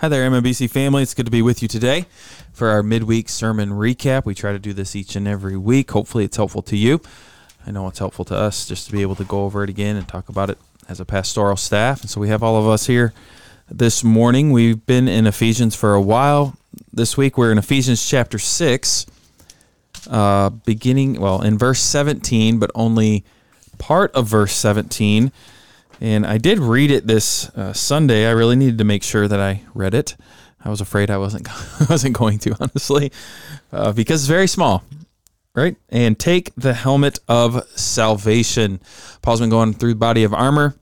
Hi there, MMBC family. It's good to be with you today for our midweek sermon recap. We try to do this each and every week. Hopefully, it's helpful to you. I know it's helpful to us just to be able to go over it again and talk about it as a pastoral staff. And so we have all of us here this morning. We've been in Ephesians for a while. This week, we're in Ephesians chapter 6, uh, beginning, well, in verse 17, but only part of verse 17. And I did read it this uh, Sunday. I really needed to make sure that I read it. I was afraid I wasn't wasn't going to honestly, uh, because it's very small, right? And take the helmet of salvation. Paul's been going through the body of armor,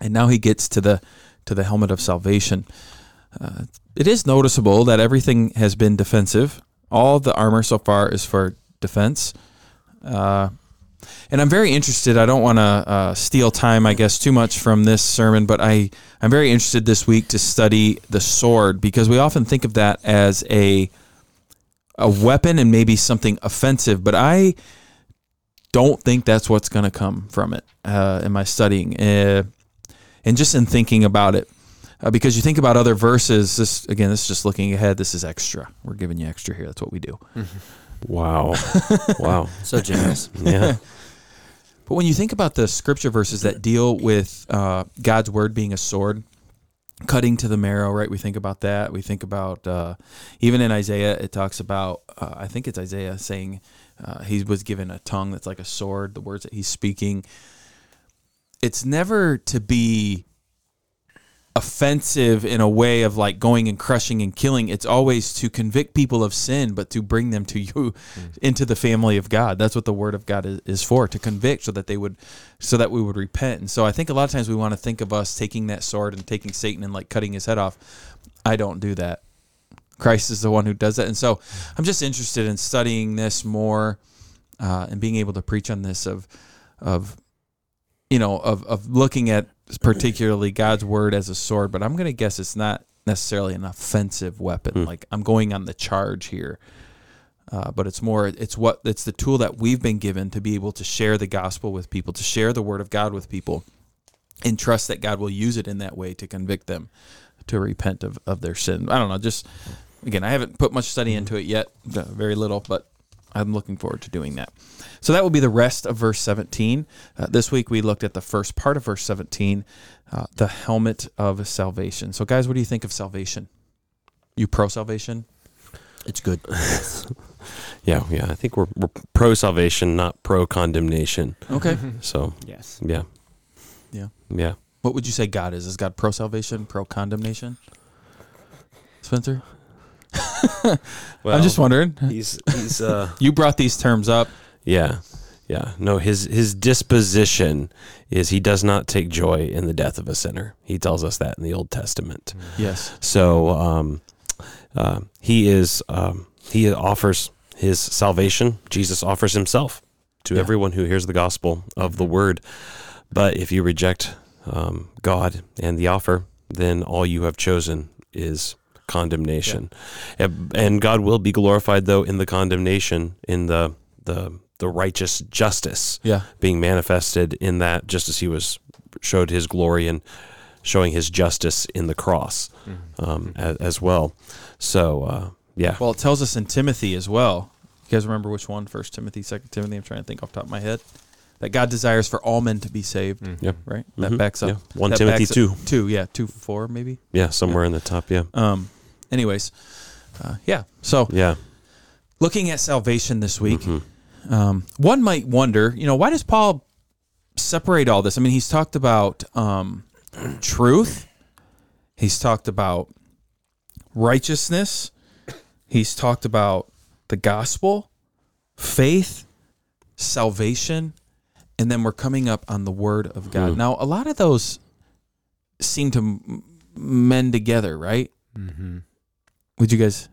and now he gets to the to the helmet of salvation. Uh, it is noticeable that everything has been defensive. All the armor so far is for defense. Uh, and I'm very interested. I don't want to uh, steal time, I guess, too much from this sermon, but I I'm very interested this week to study the sword because we often think of that as a a weapon and maybe something offensive, but I don't think that's what's going to come from it uh, in my studying uh, and just in thinking about it. Uh, because you think about other verses, this again, this is just looking ahead. This is extra. We're giving you extra here. That's what we do. Wow. wow. So generous. Yeah. But when you think about the scripture verses that deal with uh, God's word being a sword, cutting to the marrow, right? We think about that. We think about uh, even in Isaiah, it talks about. Uh, I think it's Isaiah saying uh, he was given a tongue that's like a sword. The words that he's speaking. It's never to be offensive in a way of like going and crushing and killing. It's always to convict people of sin, but to bring them to you into the family of God. That's what the word of God is, is for, to convict so that they would so that we would repent. And so I think a lot of times we want to think of us taking that sword and taking Satan and like cutting his head off. I don't do that. Christ is the one who does that. And so I'm just interested in studying this more uh, and being able to preach on this of of you know of of looking at particularly God's word as a sword, but I'm going to guess it's not necessarily an offensive weapon. Like I'm going on the charge here. Uh, but it's more it's what it's the tool that we've been given to be able to share the gospel with people to share the word of god with people and trust that god will use it in that way to convict them to repent of, of their sin i don't know just again i haven't put much study into it yet very little but i'm looking forward to doing that so that will be the rest of verse 17 uh, this week we looked at the first part of verse 17 uh, the helmet of salvation so guys what do you think of salvation you pro salvation It's good. Yeah. Yeah. I think we're, we're pro salvation, not pro condemnation. okay So, yes. yeah. Yeah. Yeah. What would you say God is? Is God pro salvation, pro condemnation? Spencer? Well, I'm just wondering. he's, he's, uh, You brought these terms up. yeah. Yeah. No, his, his disposition is he does not take joy in the death of a sinner. He tells us that in the Old Testament. Yes. So, um, uh, he is, um, he offers his salvation. Jesus offers himself to Yeah. everyone who hears the gospel of the word. But if you reject um, God and the offer, then all you have chosen is condemnation. And, and God will be glorified, though, in the condemnation, in the the the righteous justice Yeah. being manifested in that, just as He was showed His glory and showing His justice in the cross um, as, as well. So, uh, yeah, Well, it tells us in Timothy as well. You guys remember which one? First Timothy, Second Timothy. I'm trying to think off the top of my head. That God desires for all men to be saved. Yeah, Right. That Mhm. backs up. Yeah. 1 that Timothy backs up- 2. Two. Yeah. Two four maybe. yeah, somewhere in the top. Yeah, Um. Anyways. Uh, yeah. So yeah. looking at salvation this week, Mhm. um, one might wonder, you know, why does Paul separate all this? I mean, he's talked about um, truth, he's talked about righteousness, he's talked about the gospel, faith, salvation, and then we're coming up on the word of God. Hmm. Now, a lot of those seem to m- mend together, right? Mm-hmm. Would you guys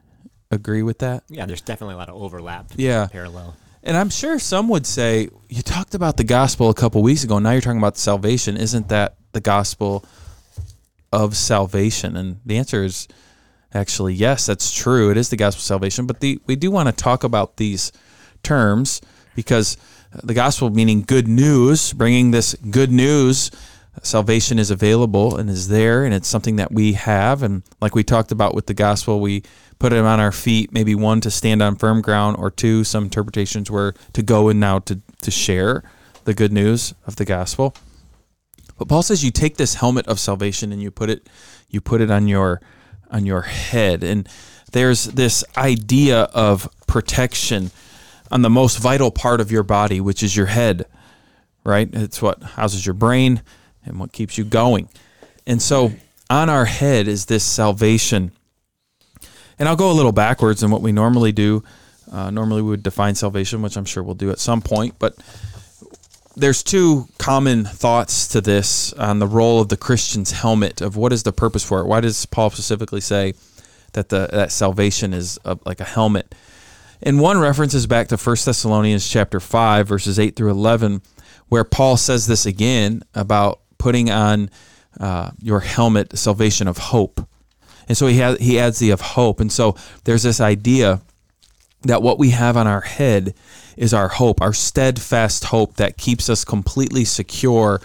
agree with that? Yeah, there's definitely a lot of overlap. Yeah. Parallel. And I'm sure some would say, you talked about the gospel a couple weeks ago. Now you're talking about salvation. Isn't that the gospel of salvation? And the answer is actually yes, that's true. It is the gospel of salvation. But the, we do want to talk about these terms because the gospel meaning good news, bringing this good news salvation is available and is there, and it's something that we have. And like we talked about with the gospel, we put it on our feet. Maybe one to stand on firm ground, or two, some interpretations were to go and now to to share the good news of the gospel. But Paul says you take this helmet of salvation and you put it you put it on your on your head and there's this idea of protection on the most vital part of your body which is your head right it's what houses your brain and what keeps you going and so on our head is this salvation and i'll go a little backwards than what we normally do uh, normally we would define salvation which i'm sure we'll do at some point but there's two common thoughts to this on the role of the Christian's helmet of what is the purpose for it. Why does Paul specifically say that the that salvation is a, like a helmet? And one references back to 1 Thessalonians chapter 5 verses 8 through 11 where Paul says this again about putting on uh, your helmet salvation of hope. And so he has, he adds the of hope. And so there's this idea that what we have on our head is our hope, our steadfast hope that keeps us completely secure,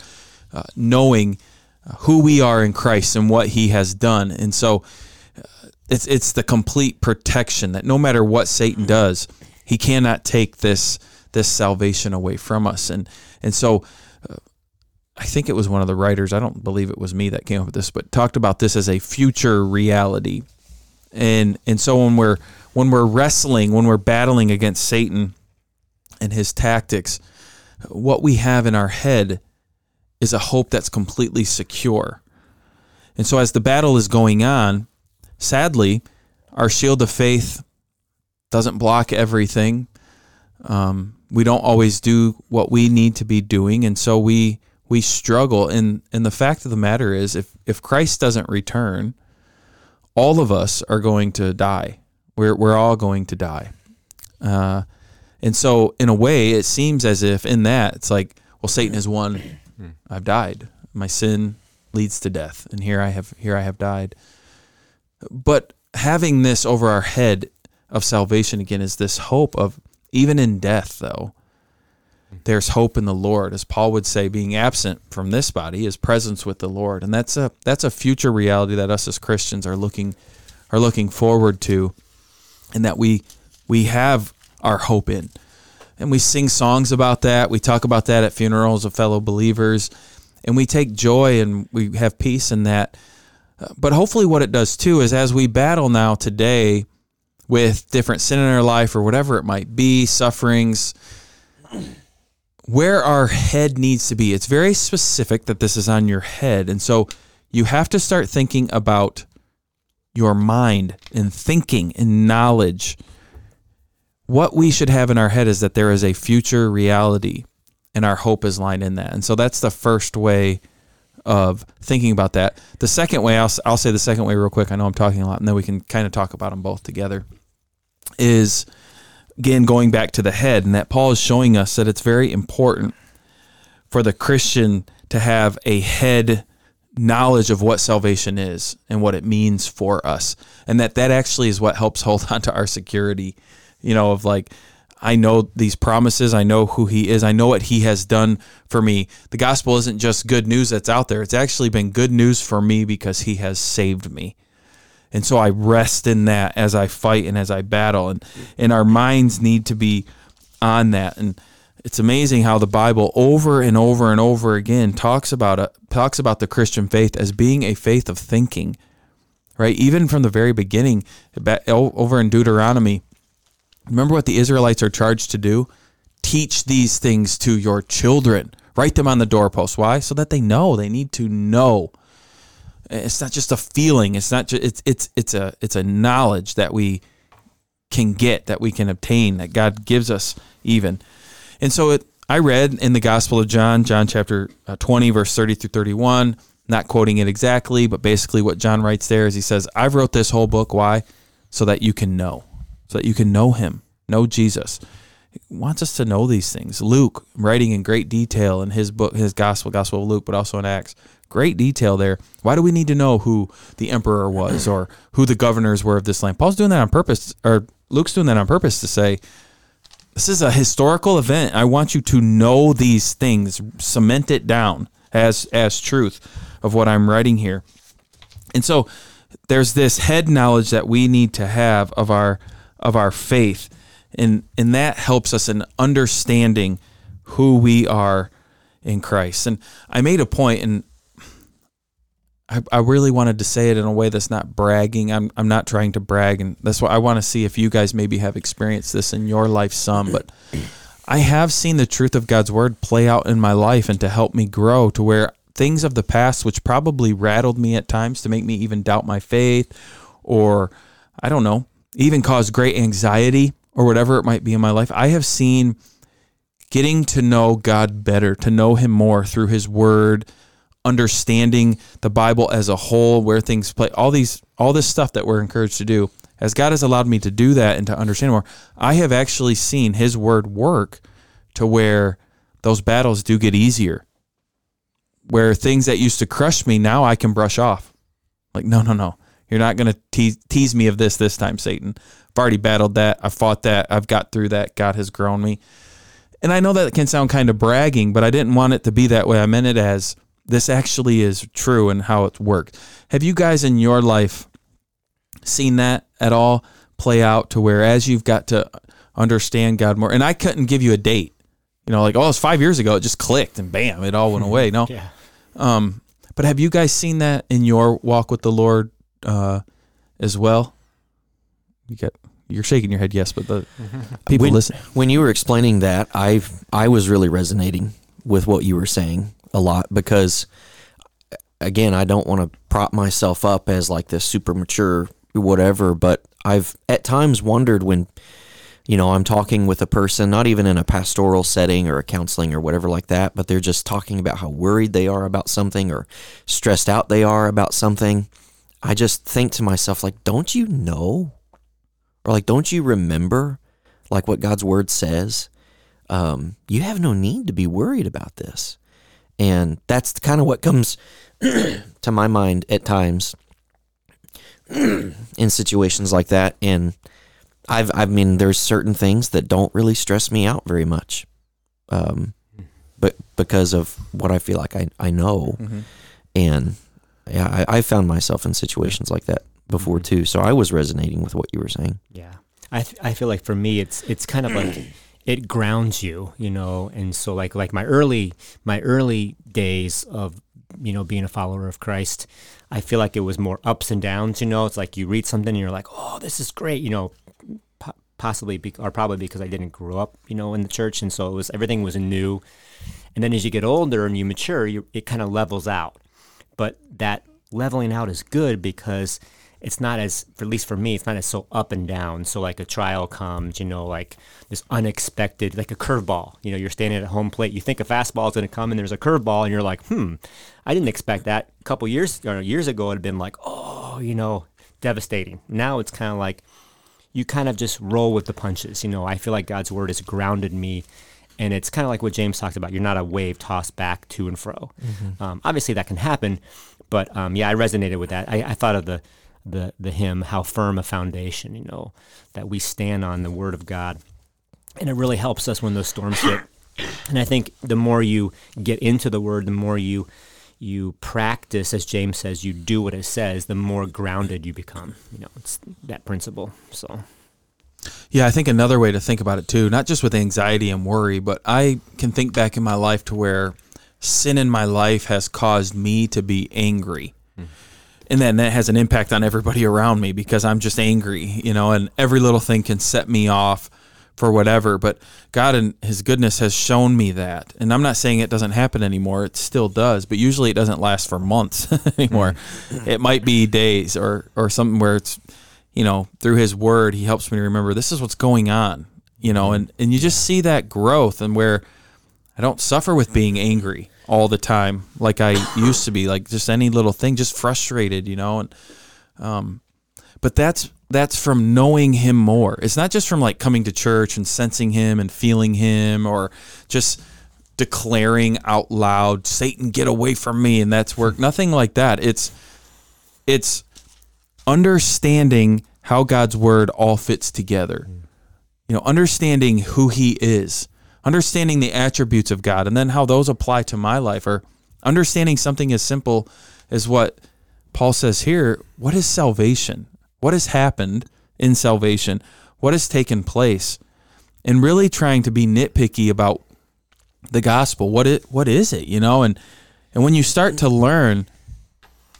uh, knowing uh, who we are in Christ and what He has done. And so uh, it's it's the complete protection that no matter what Satan does, he cannot take this this salvation away from us. And and so. Think it was one of the writers. I don't believe it was me that came up with this, but talked about this as a future reality. And and so when we're when we're wrestling, when we're battling against Satan, and his tactics, what we have in our head is a hope that's completely secure. And so, as the battle is going on, sadly, our shield of faith doesn't block everything. Um, we don't always do what we need to be doing, and so we we struggle. And and the fact of the matter is, if if Christ doesn't return, all of us are going to die. We're we're all going to die. Uh, and so, in a way, it seems as if in that it's like, well, Satan has won. I've died. My sin leads to death, and here I have here I have died. But having this over our head of salvation again is this hope of even in death, though. There's hope in the Lord, as Paul would say, being absent from this body is presence with the Lord, and that's a that's a future reality that us as Christians are looking are looking forward to, and that we we have our hope in. And we sing songs about that. We talk about that at funerals of fellow believers. And we take joy and we have peace in that. But hopefully, what it does too is as we battle now today with different sin in our life or whatever it might be, sufferings, where our head needs to be. It's very specific that this is on your head. And so you have to start thinking about your mind and thinking and knowledge what we should have in our head is that there is a future reality and our hope is lined in that. And so that's the first way of thinking about that. The second way, I'll, I'll say the second way real quick. I know I'm talking a lot, and then we can kind of talk about them both together. Is again going back to the head, and that Paul is showing us that it's very important for the Christian to have a head knowledge of what salvation is and what it means for us, and that that actually is what helps hold on to our security you know, of like, I know these promises. I know who he is. I know what he has done for me. The gospel isn't just good news that's out there. It's actually been good news for me because he has saved me. And so I rest in that as I fight and as I battle. And, and our minds need to be on that. And it's amazing how the Bible over and over and over again talks about it, talks about the Christian faith as being a faith of thinking. Right? Even from the very beginning, over in Deuteronomy, Remember what the Israelites are charged to do? Teach these things to your children. Write them on the doorpost. Why? So that they know. They need to know. It's not just a feeling. It's not just it's it's it's a it's a knowledge that we can get, that we can obtain, that God gives us even. And so it I read in the Gospel of John, John chapter uh, 20 verse 30 through 31, not quoting it exactly, but basically what John writes there is he says, "I've wrote this whole book why? So that you can know." so that you can know him, know Jesus. He wants us to know these things. Luke, writing in great detail in his book, his gospel, Gospel of Luke, but also in Acts, great detail there. Why do we need to know who the emperor was or who the governors were of this land? Paul's doing that on purpose, or Luke's doing that on purpose to say, this is a historical event. I want you to know these things, cement it down, as as truth of what I'm writing here. And so there's this head knowledge that we need to have of our of our faith. And and that helps us in understanding who we are in Christ. And I made a point and I, I really wanted to say it in a way that's not bragging. I'm I'm not trying to brag and that's why I want to see if you guys maybe have experienced this in your life some, but I have seen the truth of God's word play out in my life and to help me grow to where things of the past which probably rattled me at times to make me even doubt my faith or I don't know, even cause great anxiety or whatever it might be in my life. I have seen getting to know God better, to know him more through his word, understanding the Bible as a whole, where things play, all these all this stuff that we're encouraged to do. As God has allowed me to do that and to understand more, I have actually seen his word work to where those battles do get easier where things that used to crush me now I can brush off. Like, no, no, no. You're not going to tease, tease me of this this time, Satan. I've already battled that. I've fought that. I've got through that. God has grown me. And I know that can sound kind of bragging, but I didn't want it to be that way. I meant it as this actually is true and how it worked. Have you guys in your life seen that at all play out to where as you've got to understand God more? And I couldn't give you a date you know, like oh, it's five years ago. It just clicked and bam, it all went away. No, Yeah. um, but have you guys seen that in your walk with the Lord uh, as well? You get you're shaking your head, yes, but the people when, listen. when you were explaining that, I I was really resonating with what you were saying a lot because again, I don't want to prop myself up as like this super mature whatever, but I've at times wondered when you know, I'm talking with a person, not even in a pastoral setting or a counseling or whatever like that, but they're just talking about how worried they are about something or stressed out they are about something. I just think to myself, like, don't you know? Or like, don't you remember like what God's word says? Um, you have no need to be worried about this. And that's kind of what comes to my mind at times in situations like that. And I've I mean there's certain things that don't really stress me out very much. Um but because of what I feel like I, I know. Mm-hmm. And yeah, I, I found myself in situations like that before too. So I was resonating with what you were saying. Yeah. I, th- I feel like for me, it's, it's kind of like, it grounds you, you know? And so like, like my early, my early days of, you know, being a follower of Christ, I feel like it was more ups and downs, you know, it's like you read something and you're like, oh, this is great, you know, po- possibly be- or probably because I didn't grow up, you know, in the church, and so it was everything was new. And then as you get older and you mature, you, it kind of levels out. But that leveling out is good because it's not as, for, at least for me, it's not as so up and down. So like a trial comes, you know, like this unexpected, like a curveball. You know, you're standing at home plate, you think a fastball is going to come, and there's a curveball, and you're like, hmm, I didn't expect that. A couple years or years ago, it'd been like, oh, you know, devastating. Now it's kind of like you kind of just roll with the punches. You know, I feel like God's word has grounded me. And it's kind of like what James talked about. You're not a wave tossed back to and fro. Um, obviously, that can happen, but um, yeah, I resonated with that. I, I thought of the, the the hymn, "How Firm a Foundation," you know, that we stand on the Word of God, and it really helps us when those storms hit. And I think the more you get into the Word, the more you you practice, as James says, you do what it says, the more grounded you become. You know, it's that principle. So. Yeah, I think another way to think about it too, not just with anxiety and worry, but I can think back in my life to where sin in my life has caused me to be angry. Mm-hmm. And then that has an impact on everybody around me because I'm just angry, you know, and every little thing can set me off for whatever. But God and His goodness has shown me that. And I'm not saying it doesn't happen anymore, it still does, but usually it doesn't last for months anymore. Mm. It might be days or, or something where it's, you know, through his word, he helps me to remember this is what's going on, you know, mm. and, and you just see that growth and where I don't suffer with being angry all the time like I used to be, like just any little thing, just frustrated, you know, and, um, but that's, that's from knowing him more. It's not just from like coming to church and sensing him and feeling him or just declaring out loud, Satan, get away from me. And that's work. Nothing like that. It's, it's understanding how God's word all fits together. You know, understanding who he is, understanding the attributes of God, and then how those apply to my life or Understanding something as simple as what Paul says here what is salvation? What has happened in salvation? What has taken place? And really trying to be nitpicky about the gospel. What it what is it, you know? And and when you start to learn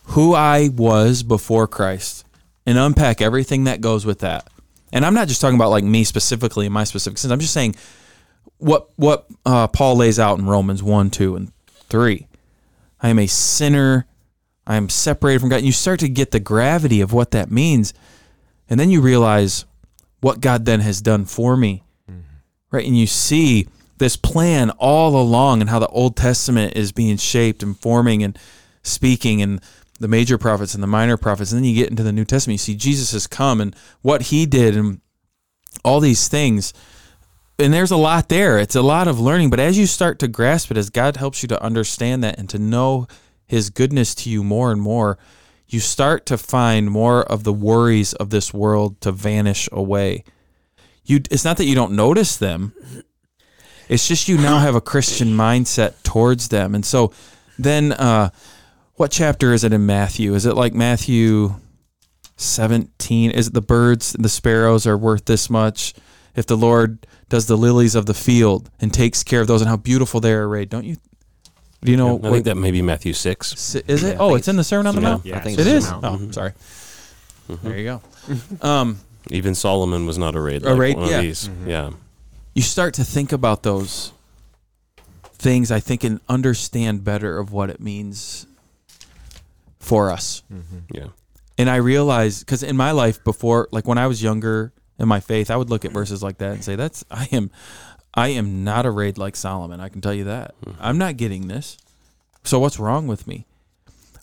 who I was before Christ and unpack everything that goes with that. And I'm not just talking about like me specifically in my specific sense. I'm just saying what what uh, Paul lays out in Romans 1, 2, and 3. I am a sinner. I am separated from God. And you start to get the gravity of what that means. And then you realize what God then has done for me. Right? And you see this plan all along and how the Old Testament is being shaped and forming and speaking and the major prophets and the minor prophets. And then you get into the New Testament, you see Jesus has come and what he did and all these things. And there's a lot there. It's a lot of learning. But as you start to grasp it, as God helps you to understand that and to know his goodness to you more and more, you start to find more of the worries of this world to vanish away. You it's not that you don't notice them. It's just you now have a Christian mindset towards them. And so then uh what chapter is it in Matthew? Is it like Matthew 17? Is it the birds and the sparrows are worth this much? If the Lord does the lilies of the field and takes care of those and how beautiful they are arrayed, don't you? Do you know? I think that may be Matthew 6. Is it? Yeah, oh, it's in the Sermon on the. Mount. Yeah, I think It it's is. Sermon Oh, on the Mount. sorry. Mm-hmm. There you go. Um, Even Solomon was not arrayed like Arrayed, one yeah. of these. Mm-hmm. Yeah. you start to think about those things, I think, and understand better of what it means for us. Yeah. And I realized because in my life before, like when I was younger in my faith, I would look at verses like that and say, "That's I am, I am not arrayed like Solomon. I can tell you that. Mm-hmm. I'm not getting this. So what's wrong with me?"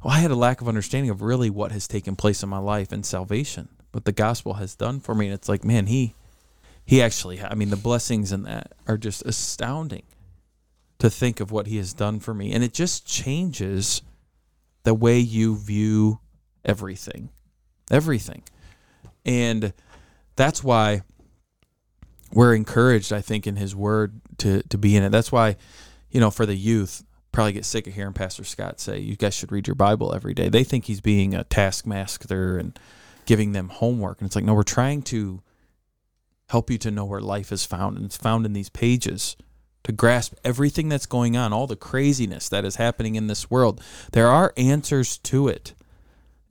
Well, I had a lack of understanding of really what has taken place in my life and salvation, what the gospel has done for me. And it's like, man, he, he actually, I mean, the blessings in that are just astounding to think of what he has done for me, and it just changes the way you view everything everything and that's why we're encouraged i think in his word to to be in it. That's why you know for the youth probably get sick of hearing pastor scott say you guys should read your bible every day. They think he's being a taskmaster and giving them homework. And it's like no we're trying to help you to know where life is found. And it's found in these pages to grasp everything that's going on all the craziness that is happening in this world. There are answers to it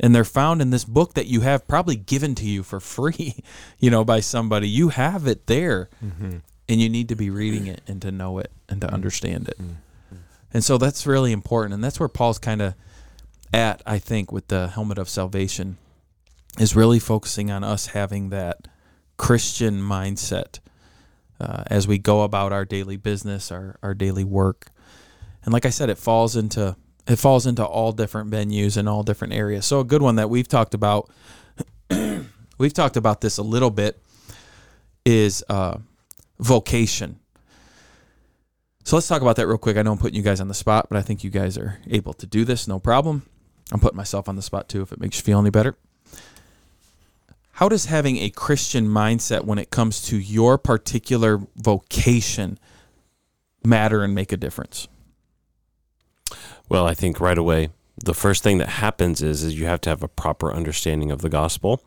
and they're found in this book that you have probably given to you for free you know by somebody. You have it there mm-hmm. and you need to be reading it and to know it and to mm-hmm. understand it. Mm-hmm. And so that's really important and that's where paul's kind of at i think with the helmet of salvation is really focusing on us having that christian mindset uh, as we go about our daily business our, our daily work. And like i said it falls into it falls into all different venues and all different areas. So a good one that we've talked about, we've talked about this a little bit, is uh, vocation. So let's talk about that real quick. I know I'm putting you guys on the spot, but I think you guys are able to do this, no problem. I'm putting myself on the spot too, if it makes you feel any better. How does having a Christian mindset when it comes to your particular vocation matter and make a difference? Well, I think right away the first thing that happens is is you have to have a proper understanding of the gospel,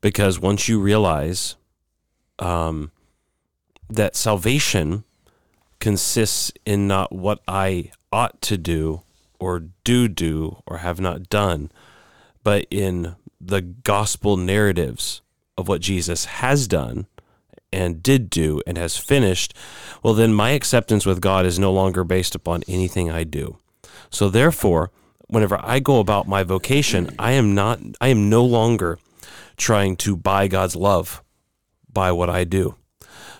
because once you realize um, that salvation consists in not what I ought to do or do do or have not done, but in the gospel narratives of what Jesus has done and did do and has finished, well, then my acceptance with God is no longer based upon anything I do. So therefore, whenever I go about my vocation, I am not I am no longer trying to buy God's love by what I do.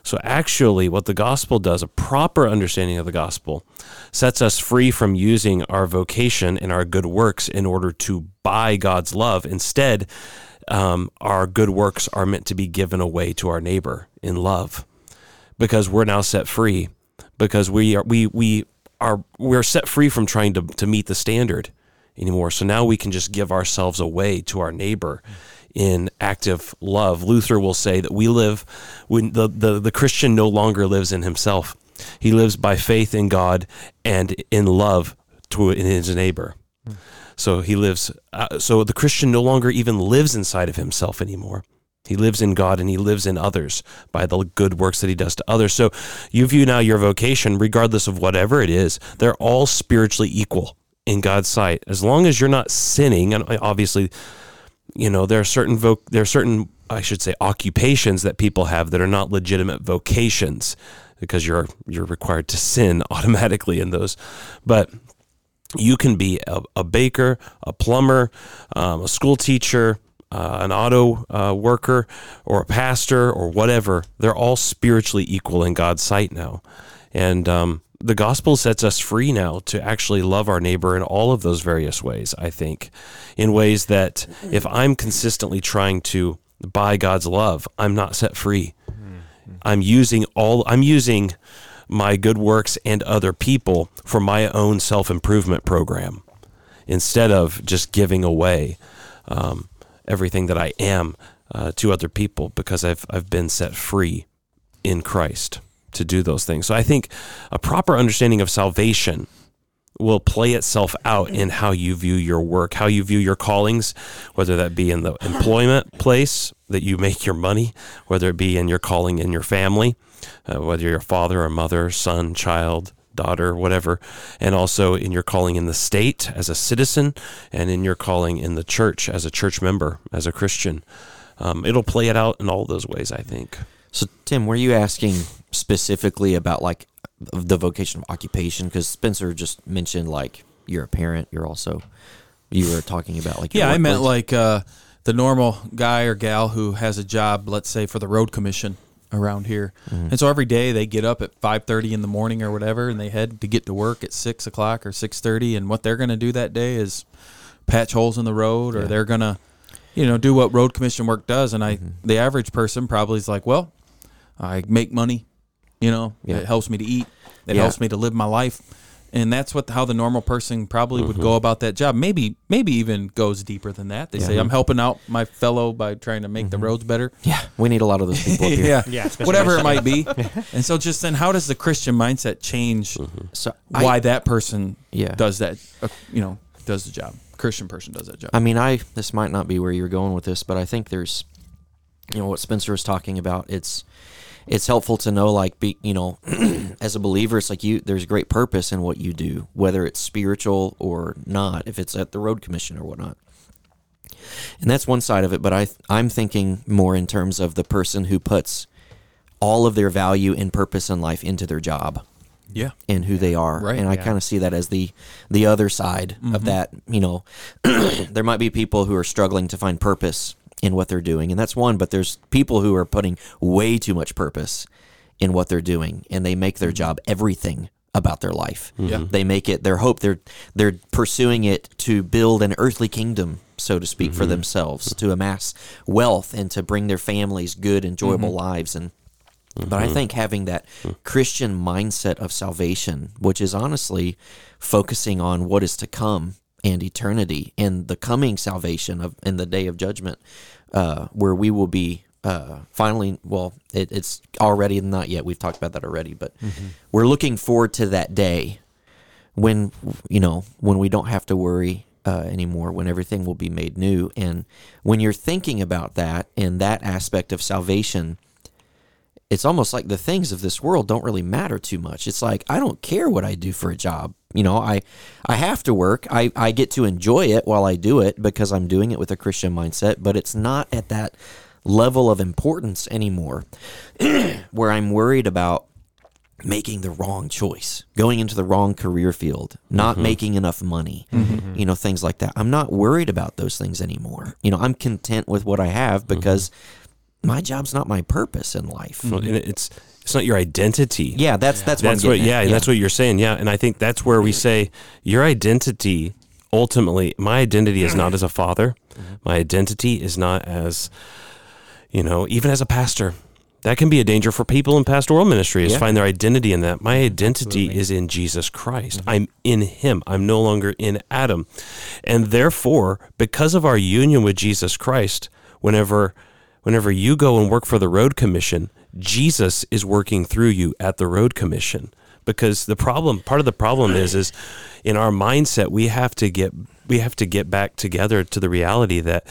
So actually what the gospel does, a proper understanding of the gospel, sets us free from using our vocation and our good works in order to buy God's love. Instead, um, our good works are meant to be given away to our neighbor in love because we're now set free because we are we we are we're set free from trying to, to meet the standard anymore. So now we can just give ourselves away to our neighbor in active love. Luther will say that we live when the, the, the Christian no longer lives in himself. He lives by faith in God and in love to in his neighbor. So he lives. Uh, so the Christian no longer even lives inside of himself anymore. He lives in God and he lives in others by the good works that he does to others. So you view now your vocation, regardless of whatever it is, they're all spiritually equal in God's sight. As long as you're not sinning, and obviously, you know, there are certain vo- there are certain I should say occupations that people have that are not legitimate vocations because you're you're required to sin automatically in those. But you can be a, a baker, a plumber, um, a school teacher, uh, an auto uh, worker, or a pastor, or whatever. They're all spiritually equal in God's sight now. And um, the gospel sets us free now to actually love our neighbor in all of those various ways, I think, in ways that if I'm consistently trying to buy God's love, I'm not set free. I'm using all, I'm using my good works and other people for my own self improvement program instead of just giving away um, everything that I am uh, to other people because I've, I've been set free in Christ to do those things. So I think a proper understanding of salvation will play itself out in how you view your work, how you view your callings, whether that be in the employment place that you make your money, whether it be in your calling in your family, uh, whether you're a father or mother, son, child, daughter, whatever, and also in your calling in the state as a citizen and in your calling in the church as a church member, as a Christian. Um, it'll play it out in all those ways, I think. So, Tim, were you asking specifically about like the vocation of occupation? Because Spencer just mentioned like you're a parent, you're also you were talking about like your Yeah, I meant like uh, the normal guy or gal who has a job, let's say for the road commission around here, mm-hmm. and so every day they get up at five thirty in the morning or whatever, and they head to get to work at six o'clock or six thirty, and what they're going to do that day is patch holes in the road, or they're going to, you know, do what road commission work does. And I, mm-hmm. the average person probably is like, well, I make money, you know, Yeah. it helps me to eat, it Yeah. helps me to live my life. And that's what how the normal person probably would go mm-hmm. about that job. Maybe maybe even goes deeper than that. They say I'm helping out my fellow by trying to make the mm-hmm. roads better. yeah, we need a lot of those people up here. yeah, Yeah, whatever it might be. and so just then, how does the Christian mindset change mm-hmm. So I- why that person Yeah. does that? Uh, you know, does the job. Christian person does that job. I mean, I this might not be where you're going with this, but I think there's, you know, what Spencer was talking about. It's it's helpful to know, like, be you know, as a believer, it's like you there's great purpose in what you do, whether it's spiritual or not. If it's at the road commission or whatnot, and that's one side of it. But I I'm thinking more in terms of the person who puts all of their value and purpose in life into their job yeah, and who they are. Right. And I Yeah. kind of see that as the the other side of mm-hmm. that. You know, there might be people who are struggling to find purpose in what they're doing, and that's one. But there's people who are putting way too much purpose in what they're doing, and they make their job everything about their life. Yeah. Mm-hmm. They make it their hope. They're they're pursuing it to build an earthly kingdom, so to speak, for mm-hmm. themselves, to amass wealth and to bring their families good, enjoyable mm-hmm. lives. And but I think having that mm. Christian mindset of salvation, which is honestly focusing on what is to come and eternity and the coming salvation of in the day of judgment, uh, where we will be uh, finally. Well, it, it's already not yet. We've talked about that already, but we're looking forward to that day when you know when we don't have to worry uh, anymore when everything will be made new and when you're thinking about that and that aspect of salvation it's almost like the things of this world don't really matter too much. It's like i don't care what i do for a job. You know i i have to work. I i get to enjoy it while i do it because i'm doing it with a christian mindset but it's not at that level of importance anymore where i'm worried about making the wrong choice, going into the wrong career field, not mm-hmm. making enough money, mm-hmm. you know, things like that. I'm not worried about those things anymore. You know, I'm content with what I have because mm-hmm. My job's not my purpose in life. It's it's not your identity. Yeah, that's that's what that's I'm what. getting Yeah, that's what you're saying. Yeah, and I think that's where we say your identity. Ultimately, my identity is not as a father. My identity is not as, you know, even as a pastor. That can be a danger for people in pastoral ministry is Yeah. find their identity in that. My identity is in Jesus Christ. Mm-hmm. I'm in Him. I'm no longer in Adam, and therefore, because of our union with Jesus Christ, whenever whenever you go and work for the road commission, Jesus is working through you at the road commission because the problem part of the problem is is in our mindset we have to get we have to get back together to the reality that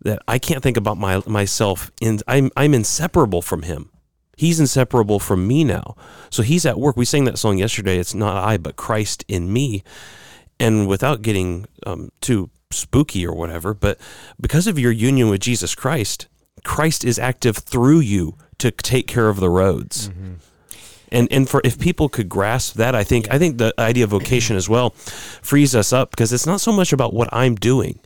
that I can't think about my myself in I'm I'm inseparable from him. He's inseparable from me now. So he's at work. We sang that song yesterday. It's not I, but Christ in me. And without getting um, too spooky or whatever, but because of your union with Jesus Christ, Christ is active through you to take care of the roads. Mm-hmm. And and for if people could grasp that, I think I think the idea of vocation as well frees us up because it's not so much about what I'm doing.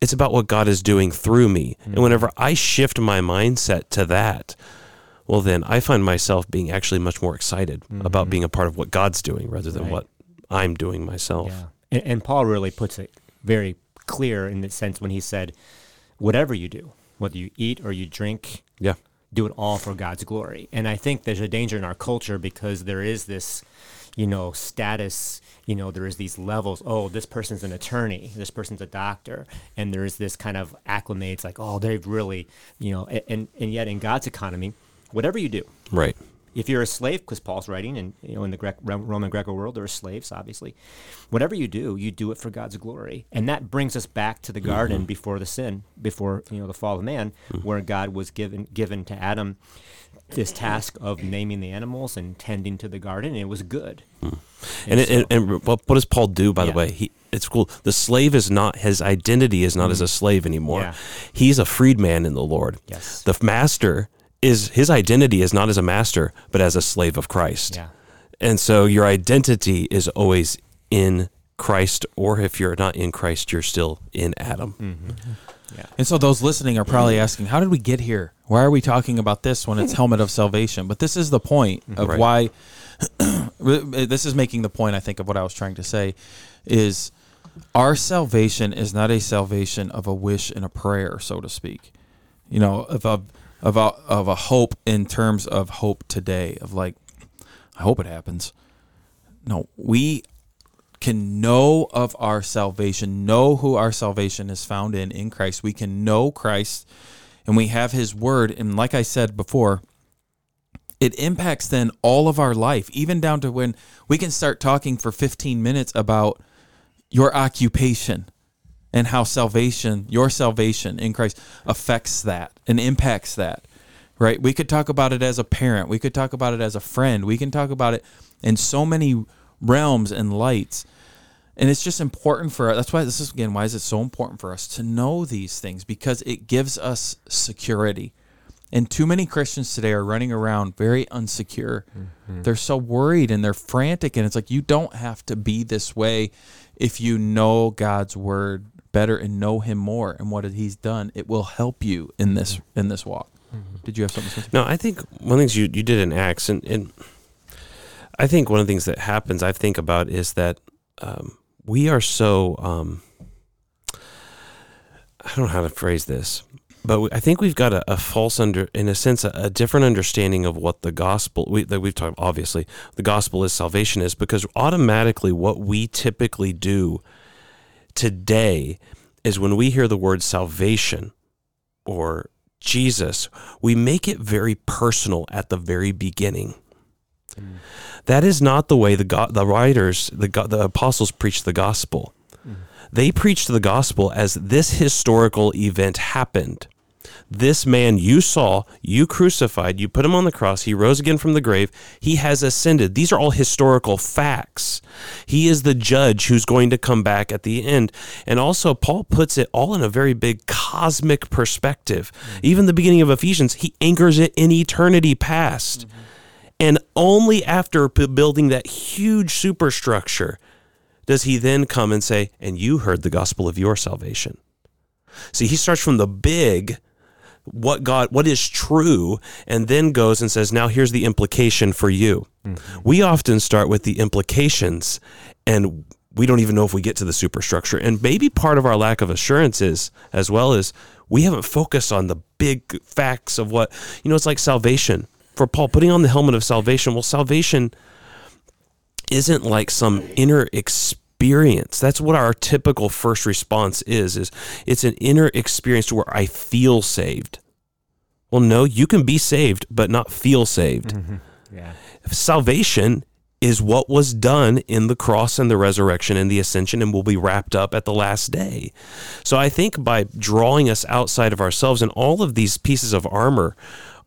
It's about what God is doing through me. Mm-hmm. And whenever I shift my mindset to that, well then I find myself being actually much more excited mm-hmm. about being a part of what God's doing rather than right. what I'm doing myself. Yeah. And, and Paul really puts it very clear in the sense when he said, whatever you do, whether you eat or you drink, yeah, do it all for God's glory. And I think there's a danger in our culture because there is this, you know, status, you know, there is these levels. Oh, this person's an attorney, this person's a doctor, and there is this kind of acclimates like, oh, they've really, you know, and and yet in God's economy, whatever you do, right, if you're a slave, because Paul's writing, and you know, in the Gre- Roman Greco world, there are slaves, obviously. Whatever you do, you do it for God's glory, and that brings us back to the garden mm-hmm. before the sin, before you know the fall of man, mm-hmm. where God was given given to Adam this task of naming the animals and tending to the garden, and it was good. Mm. And, and, so, and, and, what does Paul do, by yeah. the way? He, it's cool. The slave is not his identity is not mm. as a mm-hmm. slave anymore. Yeah. He's a freedman in the Lord. Yes. The master is his identity is not as a master, but as a slave of Christ. Yeah. And so your identity is always in Christ, or if you're not in Christ, you're still in Adam. Mm-hmm. Yeah. And so those listening are probably asking, how did we get here? Why are we talking about this when it's helmet of salvation? But this is the point of right. why this is making the point I think of what I was trying to say is our salvation is not a salvation of a wish and a prayer, so to speak. You know, of a of a, of a hope in terms of hope today of like I hope it happens. No, we can know of our salvation, know who our salvation is found in in Christ. We can know Christ and we have his word and like I said before, it impacts then all of our life, even down to when we can start talking for 15 minutes about your occupation and how salvation, your salvation in Christ, affects that and impacts that. Right? We could talk about it as a parent. We could talk about it as a friend. We can talk about it in so many realms and lights. And it's just important for us. That's why this is again why is it so important for us to know these things because it gives us security. And too many Christians today are running around very unsecure. Mm-hmm. They're so worried and they're frantic and it's like you don't have to be this way if you know God's word better and know him more and what he's done, it will help you in this in this walk. Mm-hmm. Did you have something to say? No, I think one of the things you, you did in Acts, and, and I think one of the things that happens, I think about is that um, we are so, um, I don't know how to phrase this, but we, I think we've got a, a, false under, in a sense, a, a different understanding of what the gospel we, that we've talked. Obviously, the gospel is salvation is because automatically what we typically do today is when we hear the word salvation or Jesus, we make it very personal at the very beginning. Mm. That is not the way the God, the writers, the the apostles preached the gospel. Mm. They preached the gospel as this historical event happened. This man you saw, you crucified, you put him on the cross, he rose again from the grave, he has ascended. These are all historical facts. He is the judge who's going to come back at the end. And also, Paul puts it all in a very big cosmic perspective. Mm-hmm. Even the beginning of Ephesians, he anchors it in eternity past. Mm-hmm. And only after building that huge superstructure does he then come and say, And you heard the gospel of your salvation. See, he starts from the big what God, what is true, and then goes and says, now here's the implication for you. Mm-hmm. We often start with the implications and we don't even know if we get to the superstructure. And maybe part of our lack of assurance is, as well as we haven't focused on the big facts of what, you know, it's like salvation. For Paul, putting on the helmet of salvation, well, salvation isn't like some inner experience experience. That's what our typical first response is is it's an inner experience where I feel saved. Well, no, you can be saved but not feel saved. Mm-hmm. Yeah. Salvation is what was done in the cross and the resurrection and the ascension and will be wrapped up at the last day. So I think by drawing us outside of ourselves and all of these pieces of armor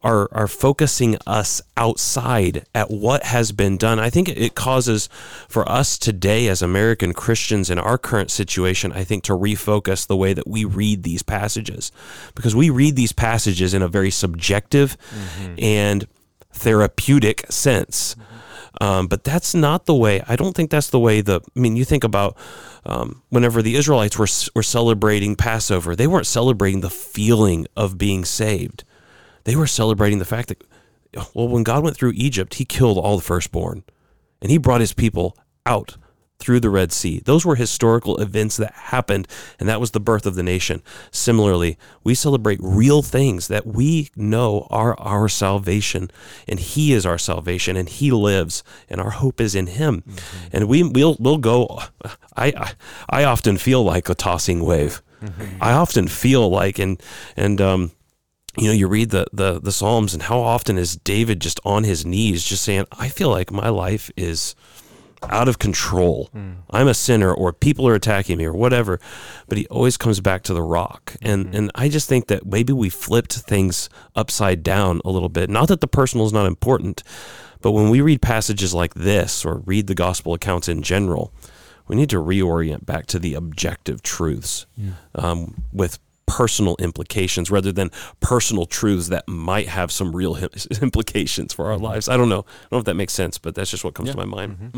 are are focusing us outside at what has been done. I think it causes for us today as American Christians in our current situation, I think to refocus the way that we read these passages because we read these passages in a very subjective and therapeutic sense. Um, but that's not the way. I don't think that's the way. The I mean, you think about um, whenever the Israelites were were celebrating Passover, they weren't celebrating the feeling of being saved. They were celebrating the fact that, well, when God went through Egypt, He killed all the firstborn, and He brought His people out through the Red Sea. Those were historical events that happened, and that was the birth of the nation. Similarly, we celebrate real things that we know are our salvation, and He is our salvation, and He lives, and our hope is in Him. And we we'll we'll go. I, I I often feel like a tossing wave. I often feel like and and um you know you read the, the the psalms and how often is david just on his knees just saying i feel like my life is out of control. I'm a sinner or people are attacking me or whatever. But he always comes back to the rock. And and i just think that maybe we flipped things upside down a little bit. Not that the personal is not important but when we read passages like this or read the gospel accounts in general we need to reorient back to the objective truths um, with personal implications rather than personal truths that might have some real implications for our lives. I don't know. I don't know if that makes sense, but that's just what comes to my mind.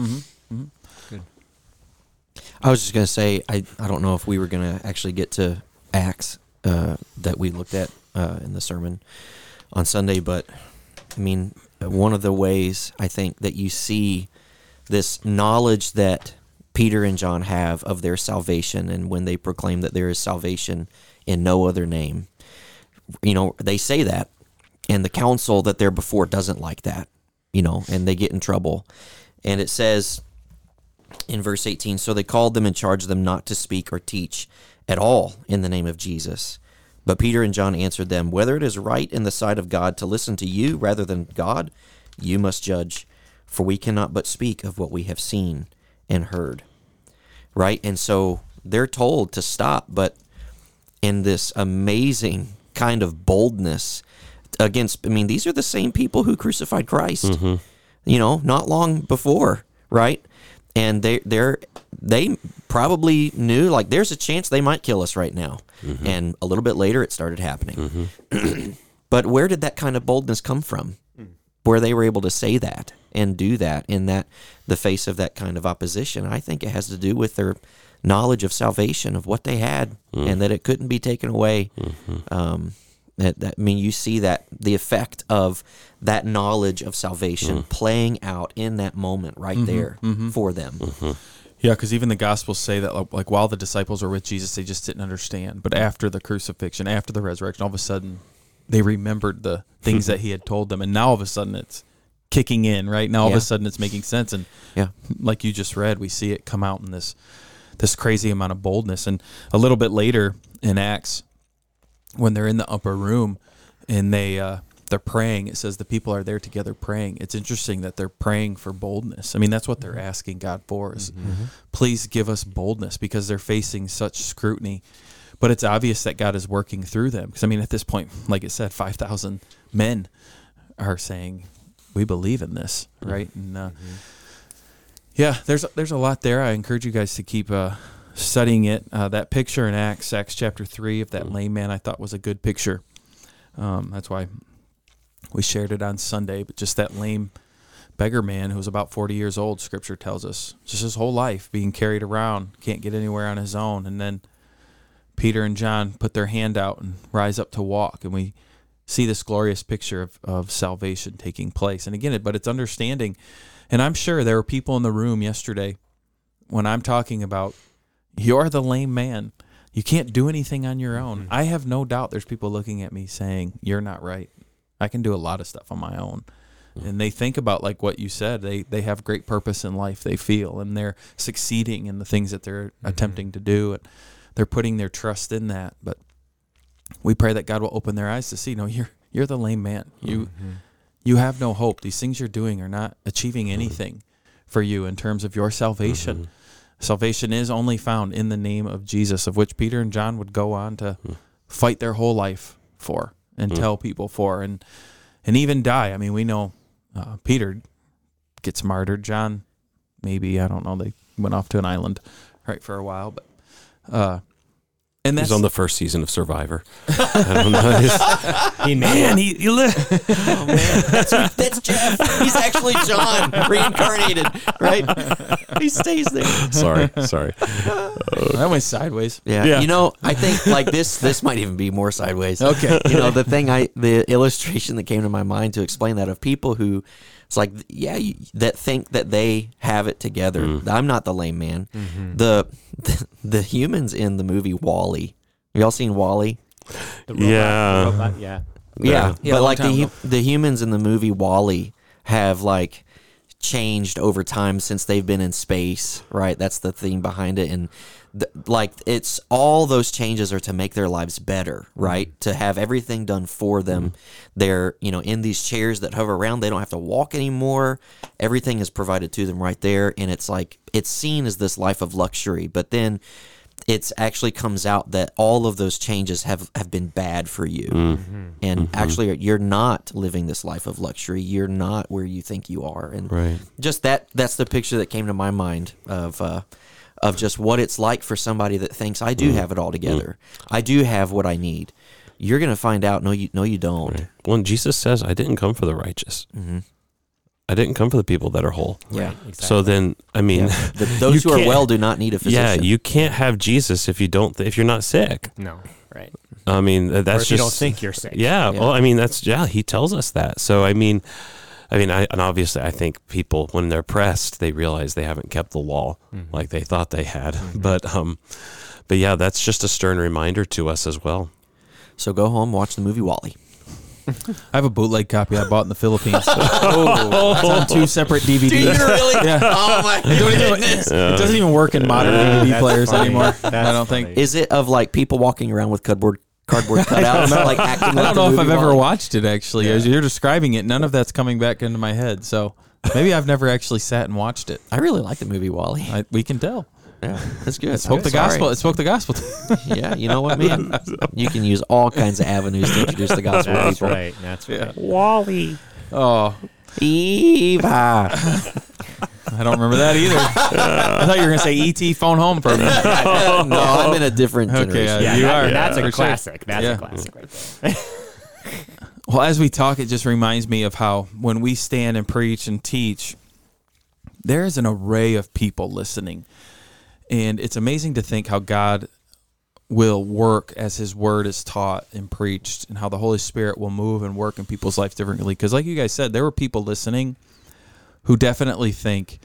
I was just gonna say I, I don't know if we were gonna actually get to Acts uh, that we looked at uh, in the sermon on Sunday, but I mean one of the ways I think that you see this knowledge that Peter and John have of their salvation, and when they proclaim that there is salvation in no other name, you know they say that, and the council that they're before doesn't like that, you know, and they get in trouble, and it says in verse 18 so they called them and charged them not to speak or teach at all in the name of jesus. But peter and john answered them whether it is right in the sight of god to listen to you rather than god you must judge for we cannot but speak of what we have seen and heard right? And so they're told to stop but in this amazing kind of boldness against i mean these are the same people who crucified christ mm-hmm. you know not long before right? And they they're they probably knew like there's a chance they might kill us right now. Mm-hmm. And a little bit later it started happening. Mm-hmm. But where did that kind of boldness come from? Hmm. Where they were able to say that and do that in that the face of that kind of opposition i think it has to do with their knowledge of salvation of what they had mm. and that it couldn't be taken away mm-hmm. um, that, that I mean you see that the effect of that knowledge of salvation mm. playing out in that moment right mm-hmm. there mm-hmm. for them. Yeah, because even the Gospels say that, like, like, while the disciples were with Jesus, they just didn't understand. But after the crucifixion, after the resurrection, all of a sudden, they remembered the things that he had told them, and now all of a sudden, it's kicking in. Right now, all of a sudden, it's making sense. And Yeah. like you just read, we see it come out in this this crazy amount of boldness. And a little bit later in Acts, when they're in the upper room and they uh, they're praying, it says the people are there together praying. It's interesting that they're praying for boldness. I mean, that's what they're asking God for is please give us boldness because they're facing such scrutiny. But it's obvious that God is working through them because I mean, at this point, like it said, five thousand men are saying we believe in this, right? And uh, yeah, there's there's a lot there. I encourage you guys to keep uh, studying it. Uh, that picture in Acts, Acts chapter three of that lame man, I thought was a good picture. Um, that's why we shared it on Sunday. But just that lame beggar man who was about 40 years old, Scripture tells us, just his whole life being carried around, can't get anywhere on his own, and then Peter and John put their hand out and rise up to walk, and we see this glorious picture of, of salvation taking place. And again, it, but it's understanding. And I'm sure there were people in the room yesterday when I'm talking about you're the lame man. You can't do anything on your own. Mm-hmm. I have no doubt there's people looking at me saying, You're not right. I can do a lot of stuff on my own. Mm-hmm. And they think about like what you said. They they have great purpose in life, they feel, and they're succeeding in the things that they're mm-hmm. attempting to do. And they're putting their trust in that. But we pray that God will open their eyes to see, no, you're you're the lame man. You you have no hope. These things you're doing are not achieving anything for you in terms of your salvation. Mm-hmm. Salvation is only found in the name of Jesus, of which Peter and John would go on to Hmm. fight their whole life for and Hmm. tell people for and and even die. I mean, we know uh, Peter gets martyred. John, maybe I don't know. They went off to an island right for a while, but uh, and He's on the first season of Survivor. I don't know. He made Man, he, he li- Oh man, that's, that's Jeff. He's actually John reincarnated, right? He stays there. sorry, sorry. that went sideways. Yeah. Yeah. You know, I think like this this might even be more sideways. Okay. You know, the thing I the illustration that came to my mind to explain that of people who it's like yeah, you, that think that they have it together. Mm. I'm not the lame man. Mm-hmm. The, the the humans in the movie Wall-E. Y'all seen Wall-E? the robot, Yeah. the robot, yeah. Yeah, Yeah, but like the ago. the humans in the movie Wall-E have like changed over time since they've been in space, right? That's the theme behind it, and th- like it's all those changes are to make their lives better, mm-hmm. right? To have everything done for them. Mm-hmm. They're you know in these chairs that hover around. They don't have to walk anymore. Everything is provided to them right there, and it's like it's seen as this life of luxury, but then it's actually comes out that all of those changes have have been bad for you mm-hmm. and actually you're not living this life of luxury you're not where you think you are and Right. just that that's the picture that came to my mind of uh of just what it's like for somebody that thinks I do mm. have it all mm. together I do have what I need you're gonna find out no you no you don't Right. When Jesus says, "I didn't come for the righteous. Mm-hmm. I didn't come for the people that are whole." yeah exactly. So then, I mean, Yeah. The- those who are well do not need a physician. yeah, you can't have Jesus if you don't if you're not sick. No, right. I mean, th- or that's if just you don't think you're sick. Yeah, Yeah. Well, I mean, that's yeah. He tells us that. So I mean, I mean, I and obviously, I think people when they're pressed, they realize they haven't kept the law Mm-hmm. like they thought they had. But um, but yeah, that's just a stern reminder to us as well. so go home watch the movie Wall-E I have a bootleg copy I bought in the Philippines. oh, it's on two separate DVDs. really Yeah. oh my It it doesn't even work in modern DVD players funny. anymore. That's I don't think. is it of like people walking around with cardboard cardboard cutouts like acting I don't the know if I've ever Wall-E? watched it actually. As you're describing it, none of that's coming back into my head. So maybe I've never actually sat and watched it. I really like the movie Wall-E. I, we can tell. Yeah, that's good. It spoke the Sorry. gospel. It spoke the gospel. Yeah, you know what, man? You can use all kinds of avenues to introduce the gospel to That's people. right. That's Yeah. right. Wall-E. Oh, Eva. I don't remember that either. I thought you were gonna say "ET phone home" for a minute. no, I'm in a different Okay, generation. Yeah, You that- are. That's For a sure. classic. That's Yeah. a classic right there. Well, as we talk, it just reminds me of how when we stand and preach and teach, there is an array of people listening. And it's amazing to think how God will work as his word is taught and preached and how the Holy Spirit will move and work in people's lives differently. Because, like you guys said, there were people listening who definitely think,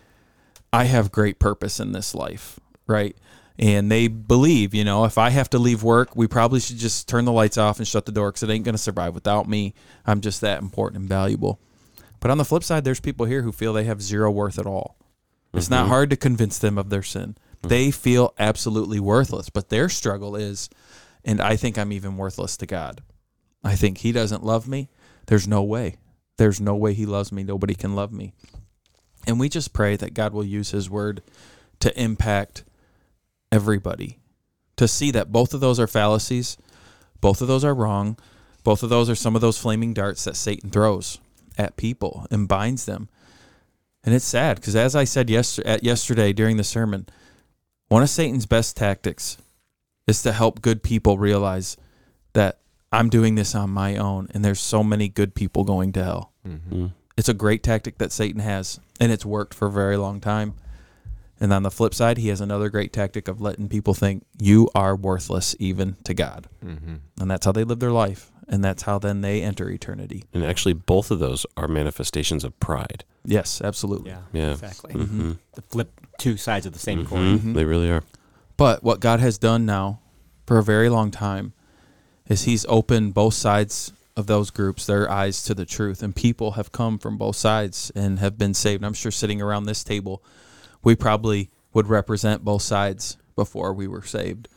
I have great purpose in this life, right? And they believe, you know, if I have to leave work, we probably should just turn the lights off and shut the door because it ain't going to survive without me. I'm just that important and valuable. But on the flip side, there's people here who feel they have zero worth at all. It's not mm-hmm. hard to convince them of their sin. Mm-hmm. They feel absolutely worthless, but their struggle is, and I think I'm even worthless to God. I think He doesn't love me. There's no way. There's no way He loves me. Nobody can love me. And we just pray that God will use His word to impact everybody, to see that both of those are fallacies, both of those are wrong, both of those are some of those flaming darts that Satan throws at people and binds them. And it's sad because, as I said yester- at yesterday during the sermon, one of Satan's best tactics is to help good people realize that I'm doing this on my own and there's so many good people going to hell. Mm. It's a great tactic that Satan has, and it's worked for a very long time. And on the flip side, he has another great tactic of letting people think you are worthless even to God. And that's how they live their life. And that's how then they enter eternity. And actually, both of those are manifestations of pride. Yes, absolutely. Yeah. Yeah. Exactly. Mm-hmm. The flip two sides of the same coin. Mhm. They really are. But what God has done now for a very long time is He's opened both sides of those groups, their eyes to the truth. And people have come from both sides and have been saved. And I'm sure sitting around this table, we probably would represent both sides before we were saved.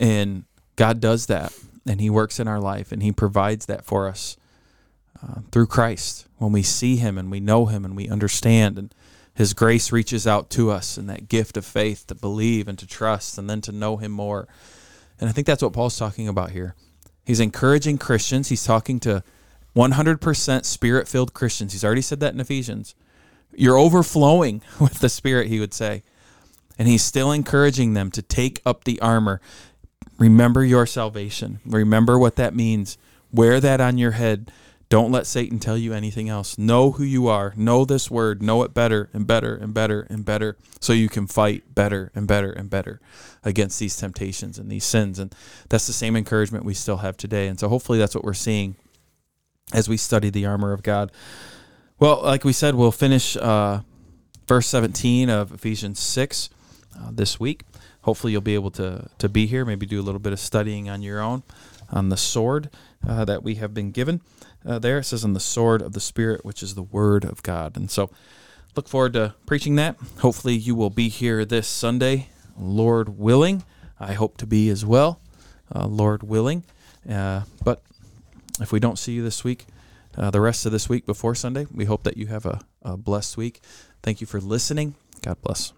And God does that. And He works in our life and He provides that for us uh, through Christ when we see Him and we know Him and we understand and, His grace reaches out to us and that gift of faith to believe and to trust and then to know Him more. And I think that's what Paul's talking about here. He's encouraging Christians. He's talking to 100% spirit filled Christians. He's already said that in Ephesians. You're overflowing with the Spirit, he would say. And he's still encouraging them to take up the armor. Remember your salvation. Remember what that means. Wear that on your head. Don't let Satan tell you anything else. Know who you are. Know this word. Know it better and better and better and better so you can fight better and better and better against these temptations and these sins. And that's the same encouragement we still have today. And so hopefully that's what we're seeing as we study the armor of God. Well, like we said, we'll finish uh, verse 17 of Ephesians 6 uh, this week. Hopefully, you'll be able to, to be here, maybe do a little bit of studying on your own on the sword uh, that we have been given. Uh, there it says, "In the sword of the Spirit, which is the Word of God. And so, look forward to preaching that. Hopefully, you will be here this Sunday, Lord willing. I hope to be as well, uh, Lord willing. Uh, but if we don't see you this week, uh, the rest of this week before Sunday, we hope that you have a, a blessed week. Thank you for listening. God bless.